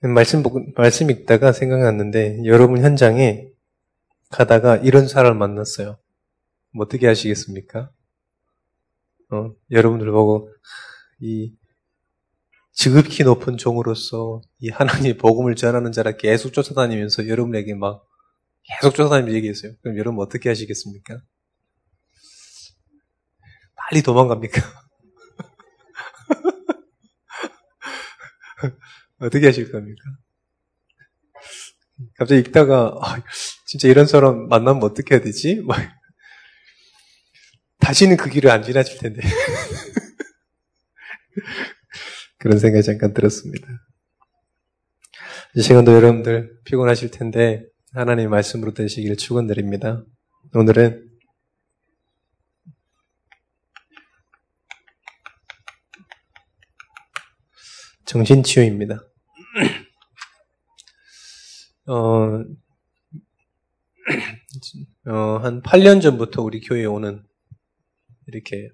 말씀, 말씀 읽다가 생각났는데, 여러분 현장에 가다가 이런 사람을 만났어요. 뭐 어떻게 하시겠습니까? 어, 여러분들 보고, 이, 지극히 높은 종으로서 이 하나님의 복음을 전하는 자라 계속 쫓아다니면서 여러분에게 막 계속 쫓아다니면서 얘기했어요. 그럼 여러분 어떻게 하시겠습니까? 빨리 도망갑니까? 어떻게 하실 겁니까? 갑자기 읽다가 아, 진짜 이런 사람 만나면 어떻게 해야 되지? 막 다시는 그 길을 안 지나칠 텐데 그런 생각이 잠깐 들었습니다. 이 시간도 여러분들 피곤하실 텐데 하나님 말씀으로 되시기를 축원드립니다. 오늘은 정신치유입니다. 어, 어, 한 8년 전부터 우리 교회에 오는 이렇게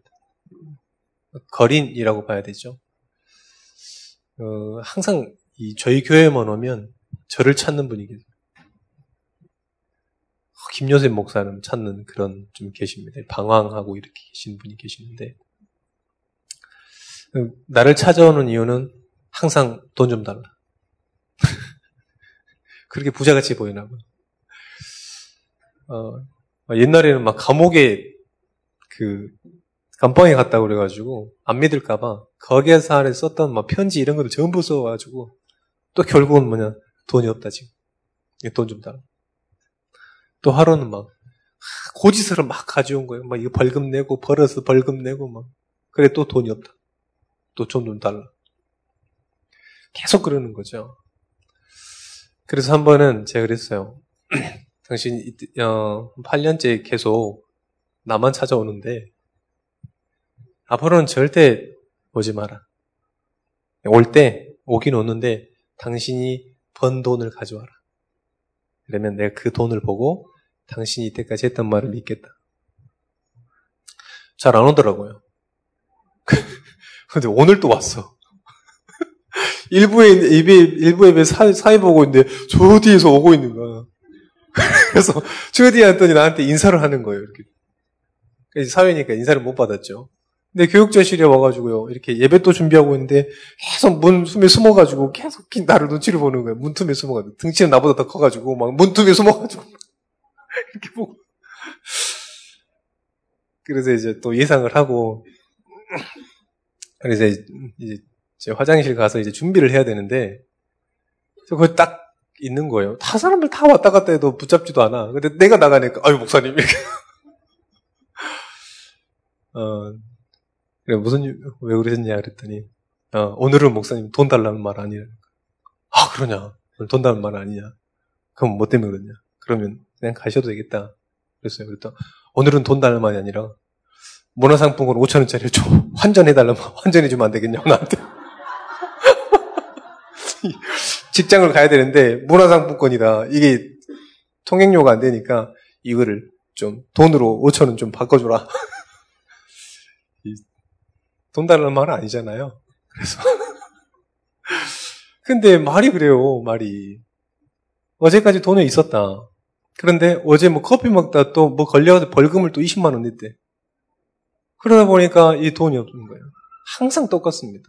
거린이라고 봐야 되죠. 어, 항상 이 저희 교회만 오면 저를 찾는 분이 계세요. 김요셉 목사님 찾는 그런 좀 계십니다. 방황하고 이렇게 계신 분이 계시는데 어, 나를 찾아오는 이유는 항상 돈 좀 달라. 그렇게 부자같이 보이나 봐. 어, 옛날에는 막 감옥에 그 감방에 갔다고 그래가지고 안 믿을까봐 거기에서 안에 썼던 막 편지 이런 것들 전부 써가지고 또 결국은 뭐냐 돈이 없다 지금 돈 좀 달라. 또 하루는 막 고지서를 막 가져온 거예요. 막 이거 벌금 내고 벌어서 벌금 내고 막 그래 또 돈이 없다. 또 좀 좀 달라. 계속 그러는 거죠. 그래서 한 번은 제가 그랬어요. 당신 어, 8년째 계속 나만 찾아오는데 앞으로는 절대 오지 마라. 올 때 오긴 오는데 당신이 번 돈을 가져와라. 그러면 내가 그 돈을 보고 당신이 이때까지 했던 말을 믿겠다. 잘 안 오더라고요. 근데 오늘 또 왔어. 일부에, 입에, 일부 앱에 사, 사회 보고 있는데 저 뒤에서 오고 있는 거야. 그래서 저 뒤에 왔더니 나한테 인사를 하는 거예요. 이렇게. 사회니까 인사를 못 받았죠. 근데 교육자실에 와가지고요. 이렇게 예배 또 준비하고 있는데 계속 문 틈에 숨어가지고 계속 나를 눈치를 보는 거예요. 문 틈에 숨어가지고. 등치는 나보다 더 커가지고 막 문 틈에 숨어가지고 이렇게 보고. 그래서 이제 또 예상을 하고 그래서 이제 화장실 가서 이제 준비를 해야 되는데 거기 딱 있는 거예요. 다 사람들 다 왔다 갔다 해도 붙잡지도 않아. 근데 내가 나가니까 아유 목사님 이렇게. 어, 그래, 무슨, 왜 그러셨냐 그랬더니, 어, 오늘은 목사님 돈 달라는 말 아니야. 아, 그러냐. 돈 달라는 말 아니냐. 그럼 뭐 때문에 그러냐. 그러면 그냥 가셔도 되겠다. 그랬어요. 그랬더니, 오늘은 돈 달라는 말이 아니라, 문화상품권 5천 원짜리 줘. 환전해달라면 환전해주면 안 되겠냐고, 나한테. 직장을 가야 되는데, 문화상품권이다. 이게 통행료가 안 되니까, 이거를 좀 돈으로 5천 원 좀 바꿔줘라. 돈 달라는 말은 아니잖아요. 그래서. 근데 말이 그래요, 말이. 어제까지 돈이 있었다. 그런데 어제 뭐 커피 먹다 또 뭐 걸려서 벌금을 또 20만 원 냈대. 그러다 보니까 이 돈이 없는 거예요. 항상 똑같습니다.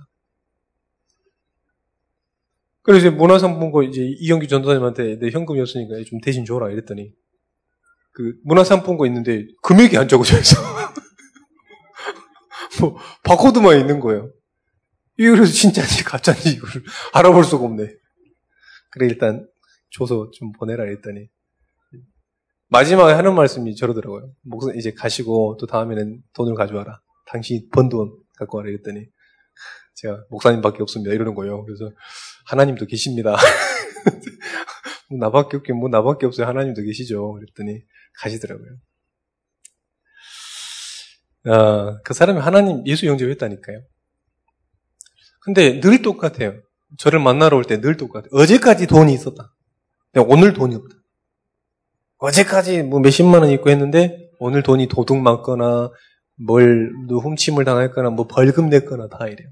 그래서 이제 문화상품권 이제 이영규 전도사님한테 내 현금이 없으니까 좀 대신 줘라 이랬더니 그 문화상품권 있는데 금액이 안 적어져 있어. 뭐 바코드만 있는 거예요. 이게 그래서 진짜인지 가짜인지 이걸 알아볼 수가 없네. 그래 일단 줘서 좀 보내라 했더니 마지막에 하는 말씀이 저러더라고요. 목사 이제 가시고 또 다음에는 돈을 가져와라. 당신이 번 돈 갖고 와라 했더니 제가 목사님밖에 없습니다 이러는 거예요. 그래서 하나님도 계십니다. 뭐 나밖에 없긴 뭐 나밖에 없어요. 하나님도 계시죠. 그랬더니 가시더라고요. 아, 그 사람이 하나님 예수 영접했다니까요. 근데 늘 똑같아요. 저를 만나러 올 때 늘 똑같아요. 어제까지 돈이 있었다. 오늘 돈이 없다. 어제까지 뭐 몇십만 원 있고 했는데 오늘 돈이 도둑 맞거나 뭘 훔침을 당했거나 뭐 벌금 냈거나 다 이래요.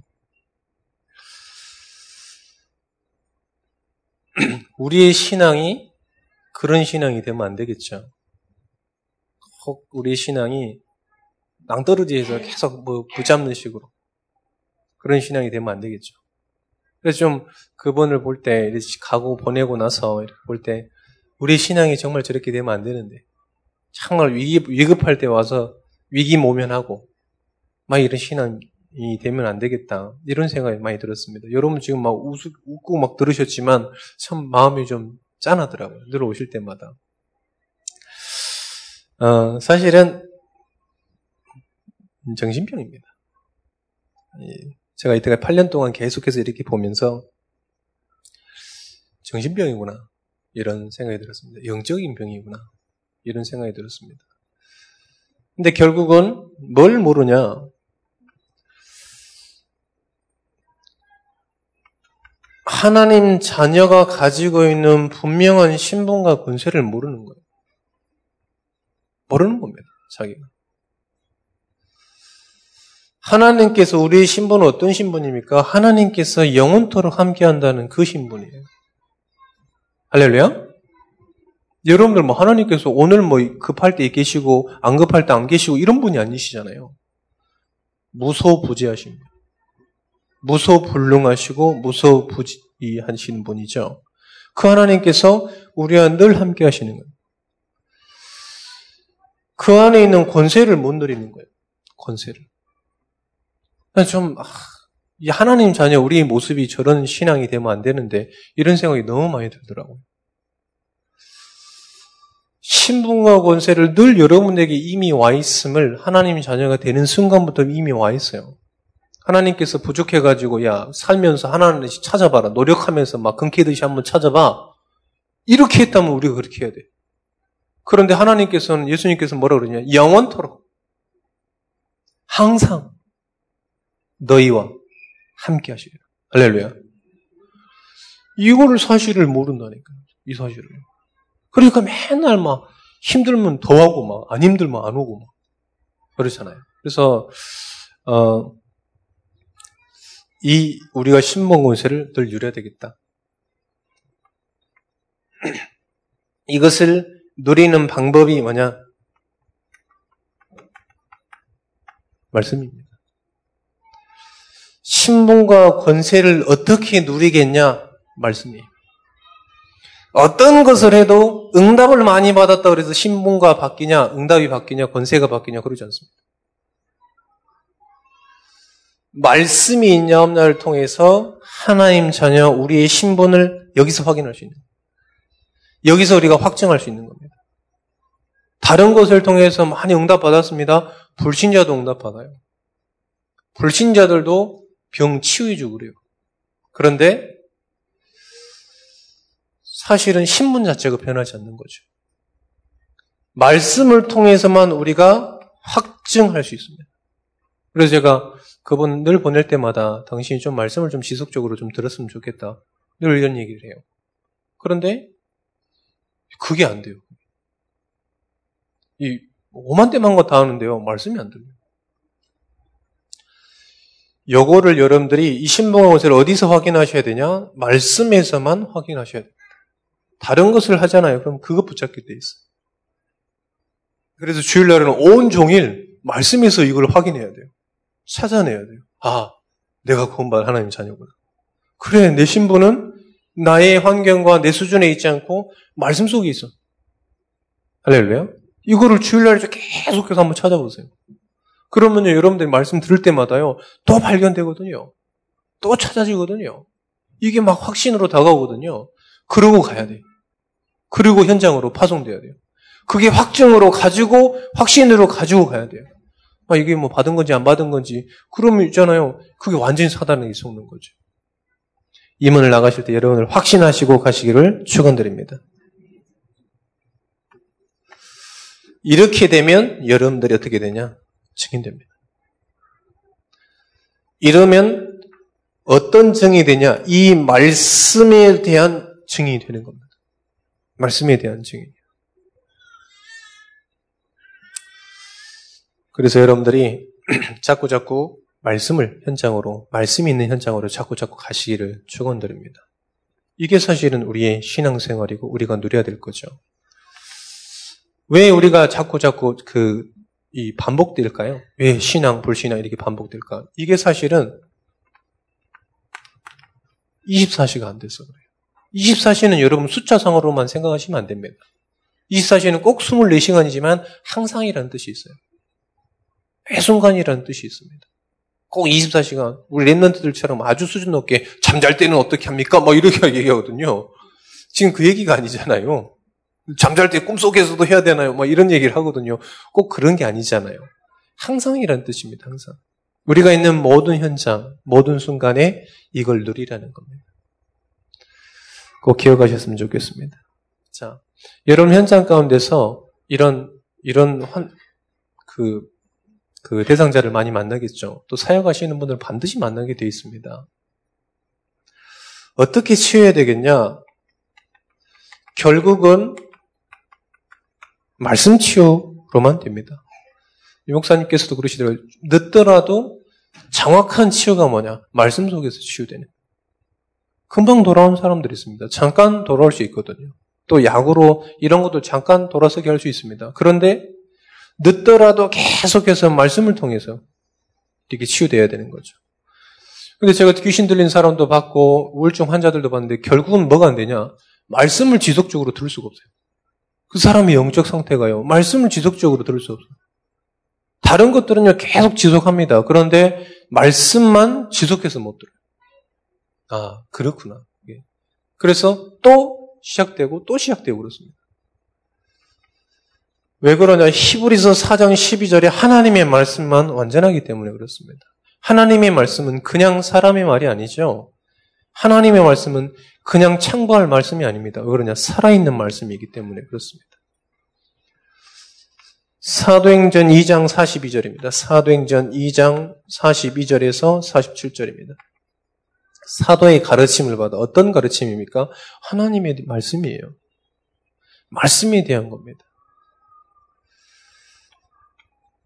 우리의 신앙이 그런 신앙이 되면 안 되겠죠. 혹 우리의 신앙이 낭떠러지에서 계속 뭐 붙잡는 식으로 그런 신앙이 되면 안 되겠죠. 그래서 좀 그분을 볼 때, 가고 보내고 나서 볼 때, 우리 신앙이 정말 저렇게 되면 안 되는데, 정말 위기, 위급할 때 와서 위기 모면하고, 막 이런 신앙 이 되면 안 되겠다. 이런 생각이 많이 들었습니다. 여러분 지금 막 웃, 웃고 막 들으셨지만, 참 마음이 좀 짠하더라고요. 늘 오실 때마다. 어, 사실은, 정신병입니다. 제가 이때가 8년 동안 계속해서 이렇게 보면서 정신병이구나 이런 생각이 들었습니다. 영적인 병이구나 이런 생각이 들었습니다. 근데 결국은 뭘 모르냐? 하나님 자녀가 가지고 있는 분명한 신분과 권세를 모르는 거예요. 모르는 겁니다. 자기가. 하나님께서 우리의 신분은 어떤 신분입니까? 하나님께서 영원토록 함께한다는 그 신분이에요. 할렐루야? 여러분들 뭐 하나님께서 오늘 뭐 급할 때 계시고 안 급할 때 안 계시고 이런 분이 아니시잖아요. 무소부지하신 분. 무소불능하시고 무소부지하신 분이죠. 그 하나님께서 우리와 늘 함께 하시는 거예요. 그 안에 있는 권세를 못 누리는 거예요. 권세를. 좀, 아, 하나님 자녀 우리 모습이 저런 신앙이 되면 안 되는데, 이런 생각이 너무 많이 들더라고요. 신분과 권세를 늘 여러분에게 이미 와 있음을 하나님 자녀가 되는 순간부터 이미 와 있어요. 하나님께서 부족해가지고, 야, 살면서 하나님을 찾아봐라. 노력하면서 막 금캐듯이 한번 찾아봐. 이렇게 했다면 우리가 그렇게 해야 돼. 그런데 하나님께서는, 예수님께서 뭐라 그러냐? 영원토록. 항상. 너희와 함께 하시리라. 할렐루야. 이거를 사실을 모른다니까. 이 사실을. 그러니까 맨날 막 힘들면 더 하고 막 안 힘들면 안 오고 막 그렇잖아요. 그래서 어, 이 우리가 신봉 권세를 늘 누려야 되겠다. 이것을 누리는 방법이 뭐냐? 말씀입니다. 신분과 권세를 어떻게 누리겠냐? 말씀이에요. 어떤 것을 해도 응답을 많이 받았다 그래서 신분과 바뀌냐, 응답이 바뀌냐, 권세가 바뀌냐 그러지 않습니다. 말씀이 있냐 없냐를 통해서 하나님 자녀 우리의 신분을 여기서 확인할 수 있는 여기서 우리가 확증할 수 있는 겁니다. 다른 것을 통해서 많이 응답받았습니다. 불신자도 응답받아요. 불신자들도 병 치유해주고 그래요. 그런데 사실은 신분 자체가 변하지 않는 거죠. 말씀을 통해서만 우리가 확증할 수 있습니다. 그래서 제가 그분 늘 보낼 때마다 당신이 좀 말씀을 좀 지속적으로 좀 들었으면 좋겠다. 늘 이런 얘기를 해요. 그런데 그게 안 돼요. 이 오만 대만 거 다 하는데요. 말씀이 안 들려요. 요거를 여러분들이 이 신봉의 것을 어디서 확인하셔야 되냐? 말씀에서만 확인하셔야 돼요. 다른 것을 하잖아요. 그럼 그것 붙잡게 돼 있어요. 그래서 주일날에는 온 종일 말씀에서 이걸 확인해야 돼요. 찾아내야 돼요. 아, 내가 구원받은 하나님 자녀구나. 그래, 내 신분은 나의 환경과 내 수준에 있지 않고 말씀 속에 있어. 할렐루야. 이거를 주일날에 계속해서 한번 찾아보세요. 그러면요, 여러분들이 말씀 들을 때마다요, 또 발견되거든요. 또 찾아지거든요. 이게 막 확신으로 다가오거든요. 그러고 가야 돼. 그리고 현장으로 파송돼야 돼요. 그게 확증으로 가지고, 확신으로 가지고 가야 돼요. 아, 이게 뭐 받은 건지 안 받은 건지. 그러면 있잖아요. 그게 완전히 사단에게 속는 거죠. 이 문을 나가실 때 여러분을 확신하시고 가시기를 축원드립니다. 이렇게 되면 여러분들이 어떻게 되냐? 증인됩니다. 이러면 어떤 증이 되냐? 이 말씀에 대한 증인이 되는 겁니다. 말씀에 대한 증인. 그래서 여러분들이 자꾸 자꾸 말씀을 현장으로, 말씀이 있는 현장으로 자꾸 자꾸 가시기를 축원드립니다. 이게 사실은 우리의 신앙생활이고 우리가 누려야 될 거죠. 왜 우리가 자꾸 자꾸 그, 이 반복될까요? 왜 신앙, 불신앙 이렇게 반복될까? 이게 사실은 24시가 안 돼서 그래요. 24시는 여러분 숫자상으로만 생각하시면 안 됩니다. 24시는 꼭 24시간이지만 항상이라는 뜻이 있어요. 매순간이라는 뜻이 있습니다. 꼭 24시간, 우리 랩런트들처럼 아주 수준 높게 잠잘 때는 어떻게 합니까? 뭐 이렇게 얘기하거든요. 지금 그 얘기가 아니잖아요. 잠잘 때 꿈속에서도 해야 되나요? 뭐 이런 얘기를 하거든요. 꼭 그런 게 아니잖아요. 항상이라는 뜻입니다, 항상. 우리가 있는 모든 현장, 모든 순간에 이걸 누리라는 겁니다. 꼭 기억하셨으면 좋겠습니다. 자, 여러분 현장 가운데서 이런, 이런 환, 그, 그 대상자를 많이 만나겠죠. 또 사역하시는 분들 반드시 만나게 되어 있습니다. 어떻게 치유해야 되겠냐? 결국은 말씀 치유로만 됩니다. 이 목사님께서도 그러시더라고요. 늦더라도 정확한 치유가 뭐냐? 말씀 속에서 치유되는. 금방 돌아온 사람들이 있습니다. 잠깐 돌아올 수 있거든요. 또 약으로 이런 것도 잠깐 돌아서게 할 수 있습니다. 그런데 늦더라도 계속해서 말씀을 통해서 이렇게 치유돼야 되는 거죠. 근데 제가 귀신 들린 사람도 봤고 우울증 환자들도 봤는데 결국은 뭐가 안 되냐? 말씀을 지속적으로 들을 수가 없어요. 그 사람의 영적 상태가요. 말씀을 지속적으로 들을 수 없어요. 다른 것들은요, 계속 지속합니다. 그런데 말씀만 지속해서 못 들어요. 아, 그렇구나. 예. 그래서 또 시작되고 또 시작되고 그렇습니다. 왜 그러냐? 히브리서 4장 12절에 하나님의 말씀만 완전하기 때문에 그렇습니다. 하나님의 말씀은 그냥 사람의 말이 아니죠. 하나님의 말씀은 그냥 참고할 말씀이 아닙니다. 왜 그러냐? 살아있는 말씀이기 때문에 그렇습니다. 사도행전 2장 42절입니다. 사도행전 2장 42절에서 47절입니다. 사도의 가르침을 받아 어떤 가르침입니까? 하나님의 말씀이에요. 말씀에 대한 겁니다.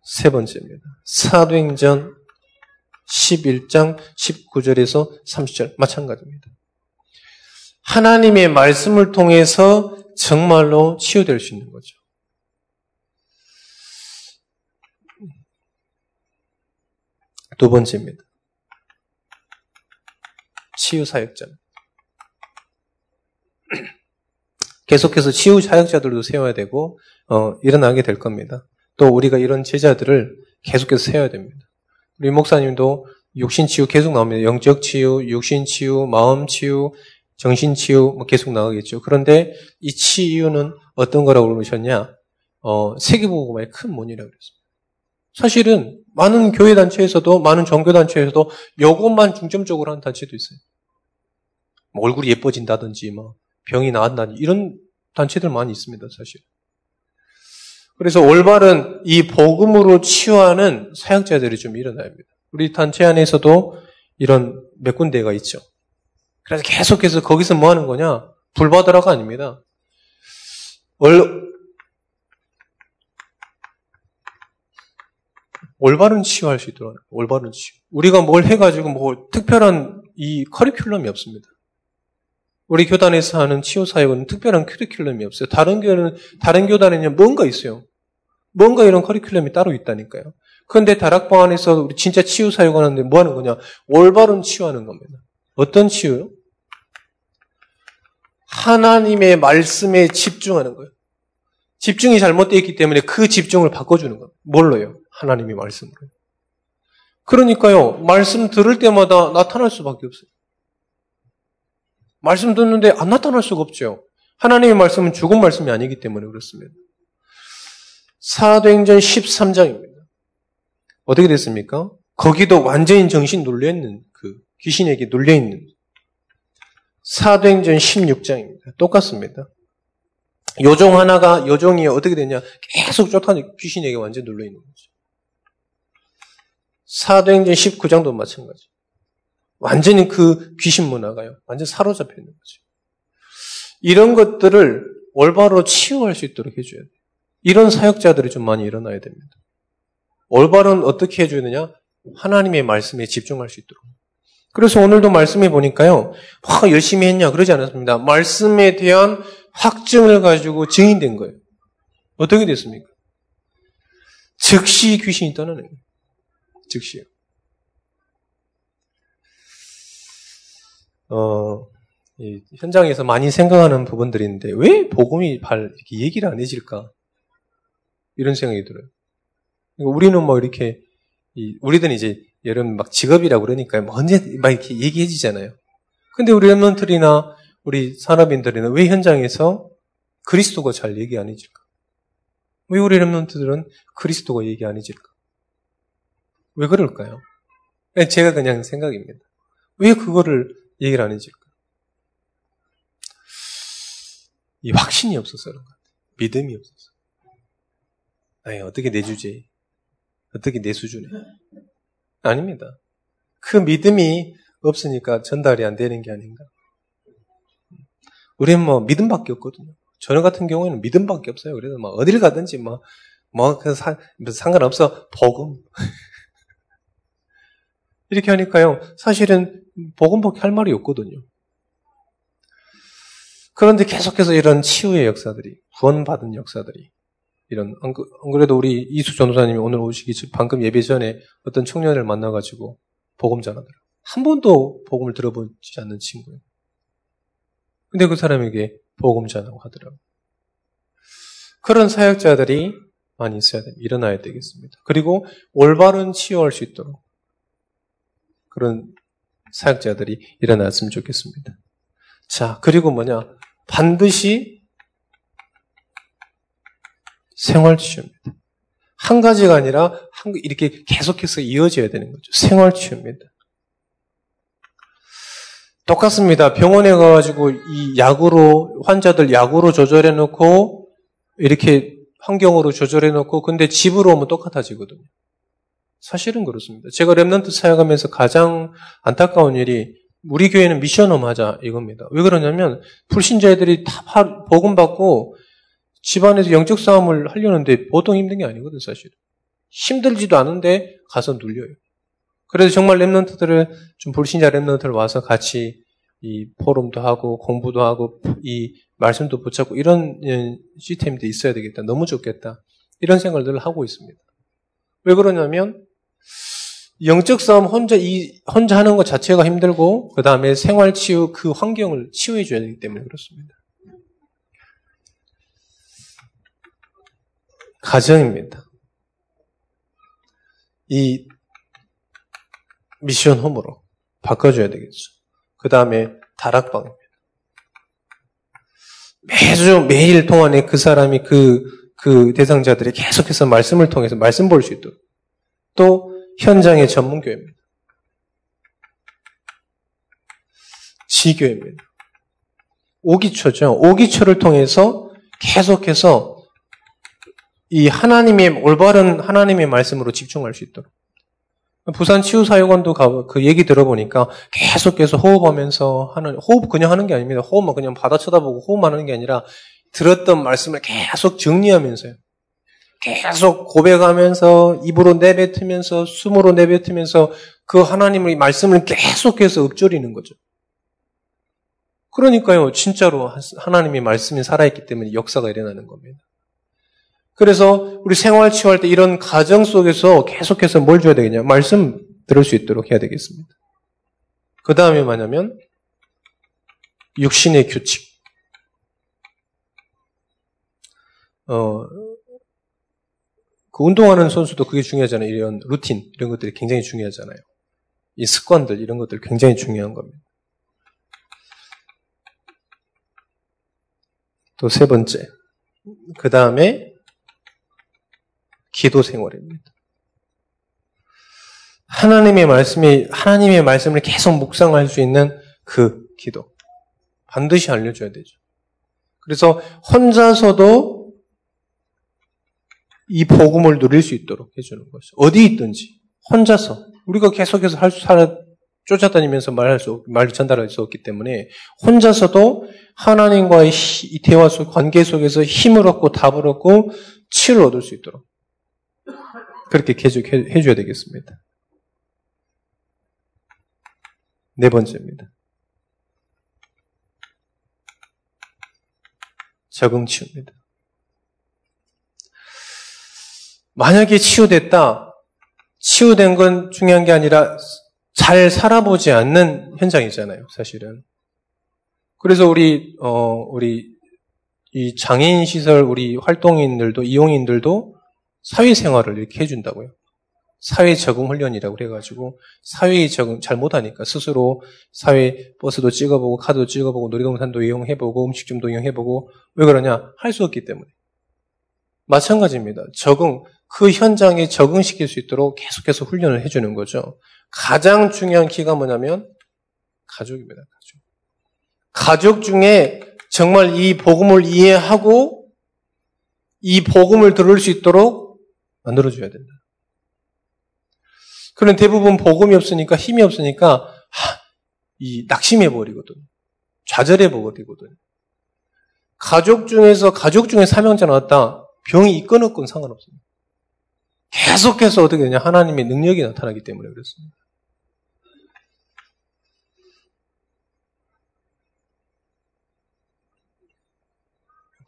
세 번째입니다. 사도행전 11장 19절에서 30절 마찬가지입니다. 하나님의 말씀을 통해서 정말로 치유될 수 있는 거죠. 두 번째입니다. 치유 사역자. 계속해서 치유 사역자들도 세워야 되고 어, 일어나게 될 겁니다. 또 우리가 이런 제자들을 계속해서 세워야 됩니다. 우리 목사님도 육신 치유 계속 나옵니다. 영적 치유, 육신 치유, 마음 치유, 정신 치유 뭐 계속 나오겠죠. 그런데 이 치유는 어떤 거라고 그러셨냐? 어, 세계보고마의 큰 문이라고 그랬습니다. 사실은 많은 교회 단체에서도 많은 종교 단체에서도 이것만 중점적으로 하는 단체도 있어요. 뭐 얼굴이 예뻐진다든지 뭐 병이 나았다든지 이런 단체들 많이 있습니다, 사실. 그래서 올바른 이 복음으로 치유하는 사역자들이 좀 일어나야 합니다. 우리 단체 안에서도 이런 몇 군데가 있죠. 그래서 계속해서 거기서 뭐 하는 거냐? 불받으라가 아닙니다. 얼, 올바른 치유할 수 있도록 올바른 치유. 우리가 뭘 해가지고 뭐 특별한 이 커리큘럼이 없습니다. 우리 교단에서 하는 치유 사역은 특별한 커리큘럼이 없어요. 다른 교회는 다른 교단에는 뭔가 있어요. 뭔가 이런 커리큘럼이 따로 있다니까요. 그런데 다락방 안에서 우리 진짜 치유 사역 하는데 뭐 하는 거냐? 올바른 치유하는 겁니다. 어떤 치유요? 하나님의 말씀에 집중하는 거예요. 집중이 잘못되어 있기 때문에 그 집중을 바꿔주는 겁니다. 뭘로요? 하나님의 말씀으로. 그러니까요, 말씀 들을 때마다 나타날 수밖에 없어요. 말씀 듣는데 안 나타날 수가 없죠. 하나님의 말씀은 죽은 말씀이 아니기 때문에 그렇습니다. 사도행전 13장입니다. 어떻게 됐습니까? 거기도 완전히 정신 눌려있는 그 귀신에게 눌려있는 사도행전 16장입니다. 똑같습니다. 요종 하나가 요종이 어떻게 되냐? 계속 쫓아내 귀신에게 완전 눌러 있는 거죠. 사도행전 19장도 마찬가지. 완전히 그 귀신 문화가요. 완전 사로잡혀 있는 거죠. 이런 것들을 올바로 치유할 수 있도록 해줘야 돼요. 이런 사역자들이 좀 많이 일어나야 됩니다. 올바른 어떻게 해줘야 되냐? 하나님의 말씀에 집중할 수 있도록. 그래서 오늘도 말씀해 보니까요, 와, 열심히 했냐, 그러지 않았습니다. 말씀에 대한 확증을 가지고 증인된 거예요. 어떻게 됐습니까? 즉시 귀신이 떠나는 거예요. 즉시요. 어, 현장에서 많이 생각하는 부분들인데, 왜 복음이 발, 이렇게 얘기를 안 해질까? 이런 생각이 들어요. 우리는 뭐 이렇게, 우리들은 이제 여러분 막 직업이라고 그러니까 뭐 언제 막 이렇게 얘기해지잖아요. 근데 우리 랩런트리나 우리 산업인들은 왜 현장에서 그리스도가 잘 얘기 안 해질까? 왜 우리 랩런트들은 그리스도가 얘기 안 해질까? 왜 그럴까요? 네, 제가 그냥 생각입니다. 왜 그거를 얘기를 안 해질까? 이 확신이 없어서 그런 것 같아요. 믿음이 없어서. 아니, 어떻게 내 주제? 어떻게 내 수준에? 아닙니다. 그 믿음이 없으니까 전달이 안 되는 게 아닌가. 우리는 뭐 믿음밖에 없거든요. 저는 같은 경우에는 믿음밖에 없어요. 그래서 뭐 어딜 가든지 뭐, 뭐, 그 사, 상관없어. 복음. 이렇게 하니까요. 사실은 복음밖에 할 말이 없거든요. 그런데 계속해서 이런 치유의 역사들이, 구원받은 역사들이, 이런 안, 그, 그래도 우리 이수 전도사님이 오늘 오시기 방금 예배 전에 어떤 청년을 만나가지고 복음 전하더라. 한 번도 복음을 들어보지 않는 친구예요. 근데 그 사람에게 복음 전하고 하더라고요. 그런 사역자들이 많이 있어야 됩니다. 일어나야 되겠습니다. 그리고 올바른 치유할 수 있도록 그런 사역자들이 일어났으면 좋겠습니다. 자, 그리고 뭐냐? 반드시 생활 치유입니다. 한 가지가 아니라 한, 이렇게 계속해서 이어져야 되는 거죠. 생활 치유입니다. 똑같습니다. 병원에 가가지고 이 약으로, 환자들 약으로 조절해 놓고, 이렇게 환경으로 조절해 놓고, 근데 집으로 오면 똑같아지거든요. 사실은 그렇습니다. 제가 랩런트 사역하면서 가장 안타까운 일이 우리 교회는 미션홈 하자 이겁니다. 왜 그러냐면 불신자애들이 다 복음 받고 집안에서 영적 싸움을 하려는데 보통 힘든 게 아니거든, 사실. 힘들지도 않은데 가서 눌려요. 그래서 정말 랩런트들을 좀 불신자 랩런트를 와서 같이 이 포럼도 하고 공부도 하고 이 말씀도 붙잡고 이런 예, 시스템도 있어야 되겠다. 너무 좋겠다. 이런 생각을 하고 있습니다. 왜 그러냐면 영적 싸움 혼자 이 혼자 하는 것 자체가 힘들고 그 다음에 생활 치유 그 환경을 치유해 줘야 되기 때문에 그렇습니다. 가정입니다. 이 미션 홈으로 바꿔줘야 되겠죠. 그 다음에 다락방입니다. 매주 매일 동안에 그 사람이 그, 그 대상자들이 계속해서 말씀을 통해서 말씀 볼 수 있도록 또 현장의 전문교회입니다. 지교입니다. 오기초죠. 오기초를 통해서 계속해서 이 하나님의 올바른 하나님의 말씀으로 집중할 수 있도록. 부산 치유사역원도 그 얘기 들어보니까 계속해서 호흡하면서 하는, 호흡 그냥 하는 게 아닙니다. 호흡만 그냥 바다 쳐다보고 호흡만 하는 게 아니라 들었던 말씀을 계속 정리하면서요. 계속 고백하면서 입으로 내뱉으면서 숨으로 내뱉으면서 그 하나님의 말씀을 계속해서 읊조리는 거죠. 그러니까요, 진짜로 하나님의 말씀이 살아있기 때문에 역사가 일어나는 겁니다. 그래서 우리 생활 치유할 때 이런 가정 속에서 계속해서 뭘 줘야 되겠냐? 말씀 들을 수 있도록 해야 되겠습니다. 그 다음에 뭐냐면 육신의 규칙. 어, 그 운동하는 선수도 그게 중요하잖아요. 이런 루틴, 이런 것들이 굉장히 중요하잖아요. 이 습관들, 이런 것들 굉장히 중요한 겁니다. 또 세 번째. 그 다음에 기도 생활입니다. 하나님의 말씀이, 하나님의 말씀을 계속 묵상할 수 있는 그 기도. 반드시 알려줘야 되죠. 그래서 혼자서도 이 복음을 누릴 수 있도록 해주는 것이 어디 있든지 혼자서 우리가 계속해서 할 수, 살, 쫓아다니면서 말할 수, 말 전달할 수 없기 때문에 혼자서도 하나님과의 이 대화 속, 관계 속에서 힘을 얻고 답을 얻고 치유를 얻을 수 있도록 그렇게 계속 해줘야 되겠습니다. 네 번째입니다. 적응 치유입니다. 만약에 치유됐다, 치유된 건 중요한 게 아니라 잘 살아보지 않는 현장이잖아요, 사실은. 그래서 우리, 어, 우리, 이 장애인 시설 우리 활동인들도, 이용인들도 사회생활을 이렇게 해준다고요. 사회 적응 훈련이라고 그래가지고 사회에 적응 잘 못하니까 스스로 사회 버스도 찍어보고 카드도 찍어보고 놀이동산도 이용해보고 음식점도 이용해보고 왜 그러냐 할 수 없기 때문에 마찬가지입니다. 적응 그 현장에 적응시킬 수 있도록 계속해서 훈련을 해주는 거죠. 가장 중요한 키가 뭐냐면 가족입니다. 가족. 가족 중에 정말 이 복음을 이해하고 이 복음을 들을 수 있도록 만들어줘야 된다. 그런 대부분 복음이 없으니까 힘이 없으니까 하, 이 낙심해 버리거든. 좌절해 버리거든. 가족 중에서 가족 중에 사명자 나왔다. 병이 있건 없건 상관없습니다. 계속해서 어떻게 되냐 하나님의 능력이 나타나기 때문에 그렇습니다.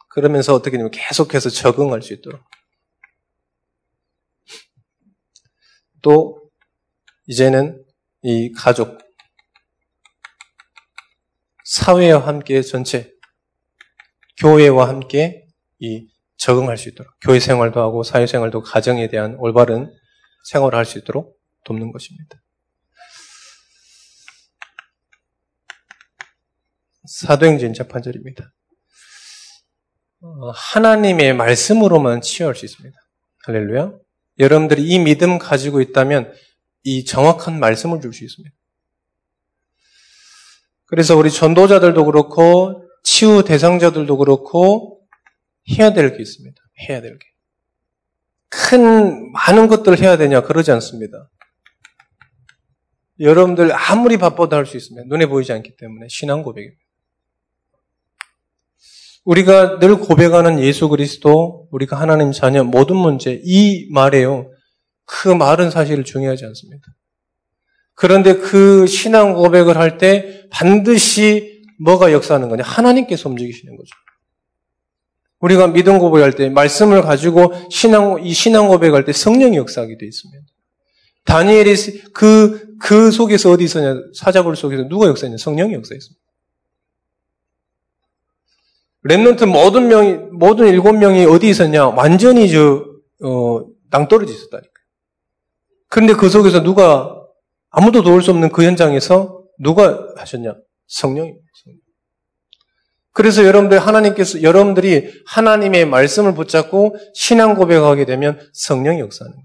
그러면서 어떻게 되냐면 계속해서 적응할 수 있도록 또 이제는 이 가족, 사회와 함께 전체, 교회와 함께 이 적응할 수 있도록 교회 생활도 하고 사회 생활도 가정에 대한 올바른 생활을 할 수 있도록 돕는 것입니다. 사도행전 재판절입니다. 어, 하나님의 말씀으로만 치유할 수 있습니다. 할렐루야. 여러분들이 이 믿음 가지고 있다면 이 정확한 말씀을 줄 수 있습니다. 그래서 우리 전도자들도 그렇고 치유 대상자들도 그렇고 해야 될 게 있습니다. 해야 될 게. 큰 많은 것들을 해야 되냐 그러지 않습니다. 여러분들 아무리 바빠도 할 수 있습니다. 눈에 보이지 않기 때문에 신앙 고백입니다. 우리가 늘 고백하는 예수 그리스도, 우리가 하나님 자녀 모든 문제 이 말에요. 그 말은 사실 중요하지 않습니다. 그런데 그 신앙 고백을 할 때 반드시 뭐가 역사하는 거냐? 하나님께서 움직이시는 거죠. 우리가 믿음 고백할 때 말씀을 가지고 신앙 이 신앙 고백할 때 성령이 역사하게 되어 있습니다. 다니엘이 그그 그 속에서 어디 있었냐? 사자굴 속에서 누가 역사했냐? 성령이 역사했습니다. 랩런트 모든 명이 모든 일곱 명이 어디 있었냐? 완전히 저 어, 낭떠러지 있었다니까. 그런데 그 속에서 누가 아무도 도울 수 없는 그 현장에서 누가 하셨냐? 성령입니다. 그래서 여러분들 하나님께서 여러분들이 하나님의 말씀을 붙잡고 신앙 고백하게 되면 성령이 역사하는 거예요.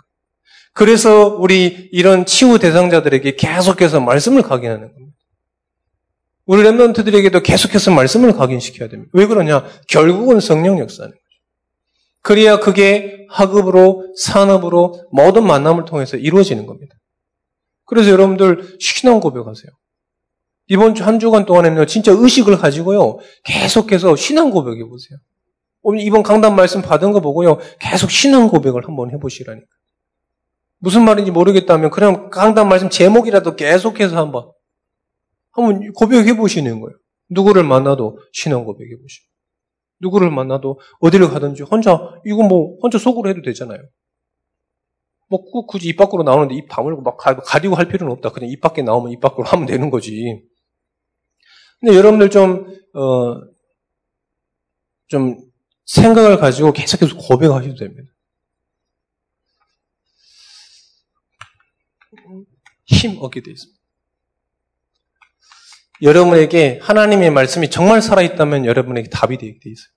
그래서 우리 이런 치유 대상자들에게 계속해서 말씀을 각인하는 겁니다. 우리 랩런트들에게도 계속해서 말씀을 각인시켜야 됩니다. 왜 그러냐? 결국은 성령 역사는 거죠. 그래야 그게 학업으로, 산업으로 모든 만남을 통해서 이루어지는 겁니다. 그래서 여러분들 신앙 고백하세요. 이번 주 한 주간 동안에는 진짜 의식을 가지고요. 계속해서 신앙 고백해 보세요. 이번 강단 말씀 받은 거 보고요. 계속 신앙 고백을 한번 해보시라니까. 무슨 말인지 모르겠다면 그냥 강단 말씀 제목이라도 계속해서 한번 한번 고백해 보시는 거예요. 누구를 만나도 신앙 고백해 보시고. 누구를 만나도 어디를 가든지 혼자 이거 뭐 혼자 속으로 해도 되잖아요. 뭐 굳이 입 밖으로 나오는데 입 다물고 막 가리고 할 필요는 없다. 그냥 입 밖에 나오면 입 밖으로 하면 되는 거지. 근데 여러분들 좀, 어, 좀 생각을 가지고 계속해서 고백하셔도 됩니다. 힘 얻게 되어 있습니다. 여러분에게 하나님의 말씀이 정말 살아있다면 여러분에게 답이 되어 있어요.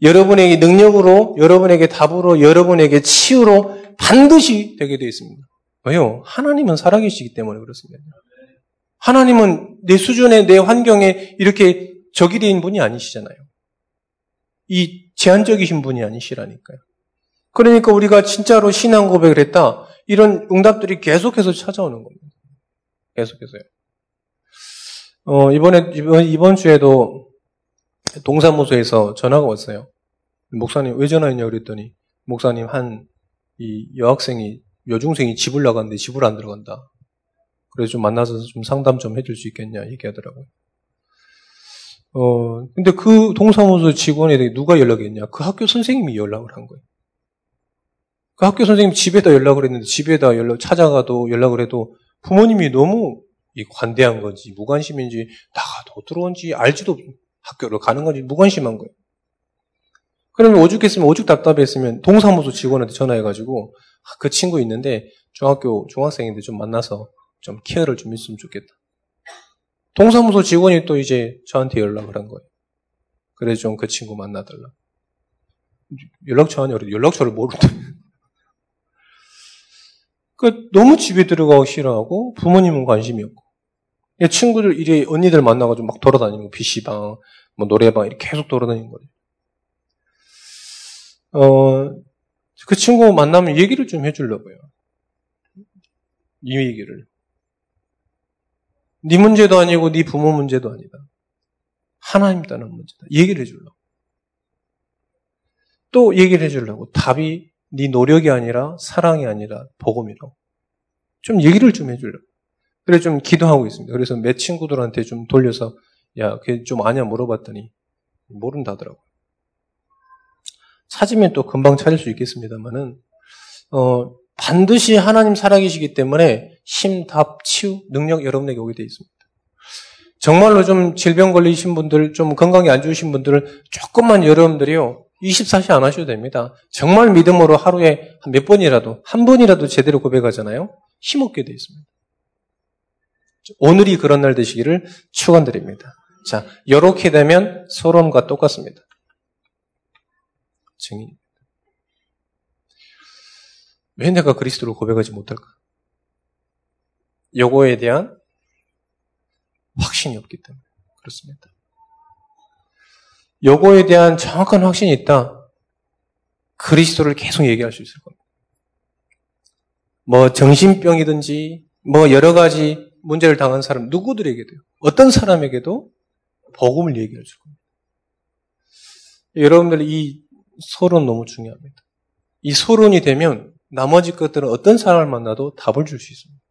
여러분에게 능력으로, 여러분에게 답으로, 여러분에게 치유로 반드시 되게 되어 있습니다. 왜요? 하나님은 살아계시기 때문에 그렇습니다. 하나님은 내 수준에, 내 환경에 이렇게 적일인 분이 아니시잖아요. 이 제한적이신 분이 아니시라니까요. 그러니까 우리가 진짜로 신앙 고백을 했다. 이런 응답들이 계속해서 찾아오는 겁니다. 계속해서요. 어, 이번에, 이번, 이번 주에도 동사무소에서 전화가 왔어요. 목사님, 왜 전화했냐 그랬더니, 목사님, 한, 이 여학생이, 여중생이 집을 나갔는데 집을 안 들어간다. 그래서 좀 만나서 좀 상담 좀 해줄 수 있겠냐 얘기하더라고요. 어, 근데 그 동사무소 직원에 누가 연락했냐? 그 학교 선생님이 연락을 한 거예요. 그 학교 선생님 집에다 연락을 했는데 집에다 연락 찾아가도 연락을 해도 부모님이 너무 관대한 건지 무관심인지 나가도 들어온지 알지도 학교로 가는 건지 무관심한 거예요. 그러면 오죽했으면 오죽 답답했으면 동사무소 직원한테 전화해가지고 아, 그 친구 있는데 중학교 중학생인데 좀 만나서 좀 케어를 좀 했으면 좋겠다. 동사무소 직원이 또 이제 저한테 연락을 한 거예요. 그래 좀그 친구 만나달라. 연락처 아니야. 연락처를 모르는데. 그 너무 집에 들어가고 싫어하고 부모님은 관심이 없고 친구들 이래 언니들 만나가지고 막 돌아다니고 PC방, 뭐 노래방 이렇게 계속 돌아다니는 거예요. 어, 그 친구 만나면 얘기를 좀 해주려고요. 이 얘기를. 네 문제도 아니고 네 부모 문제도 아니다. 하나님 따는 문제다. 얘기를 해주려고. 또 얘기를 해주려고. 답이 네 노력이 아니라 사랑이 아니라 복음이라고. 좀 얘기를 좀 해주려고. 그래 좀 기도하고 있습니다. 그래서 몇 친구들한테 좀 돌려서 야, 그게 좀 아냐 물어봤더니 모른다더라고. 찾으면 또 금방 찾을 수 있겠습니다만은 어, 반드시 하나님 살아계시기 때문에 힘, 답, 치유, 능력 여러분에게 오게 되어 있습니다. 정말로 좀 질병 걸리신 분들, 좀 건강이 안 좋으신 분들은 조금만 여러분들이요, 24시 안 하셔도 됩니다. 정말 믿음으로 하루에 몇 번이라도, 한 번이라도 제대로 고백하잖아요? 힘없게 되어 있습니다. 오늘이 그런 날 되시기를 축원드립니다. 자, 이렇게 되면 소론과 똑같습니다. 증인. 왜 내가 그리스도를 고백하지 못할까? 요거에 대한 확신이 없기 때문에 그렇습니다. 요거에 대한 정확한 확신이 있다. 그리스도를 계속 얘기할 수 있을 겁니다. 뭐 정신병이든지 뭐 여러 가지 문제를 당한 사람 누구들에게도 어떤 사람에게도 복음을 얘기해 줄 겁니다. 여러분들 이 소론 너무 중요합니다. 이 소론이 되면 나머지 것들은 어떤 사람을 만나도 답을 줄 수 있습니다.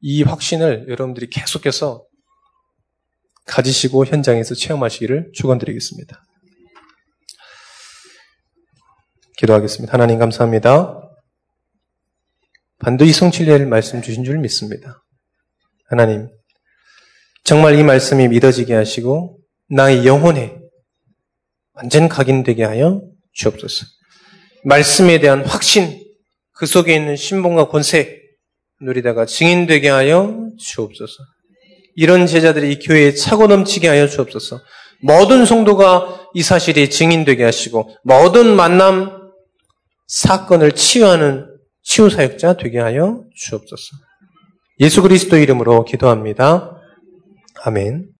이 확신을 여러분들이 계속해서 가지시고 현장에서 체험하시기를 축원드리겠습니다. 기도하겠습니다. 하나님 감사합니다. 반드시 성취될 말씀 주신 줄 믿습니다. 하나님, 정말 이 말씀이 믿어지게 하시고 나의 영혼에 완전 각인되게 하여 주옵소서. 말씀에 대한 확신, 그 속에 있는 신봉과 권세 누리다가 증인되게 하여 주옵소서. 이런 제자들이 이 교회에 차고 넘치게 하여 주옵소서. 모든 성도가 이 사실이 증인되게 하시고 모든 만남 사건을 치유하는 치유 사역자 되게 하여 주옵소서. 예수 그리스도 이름으로 기도합니다. 아멘.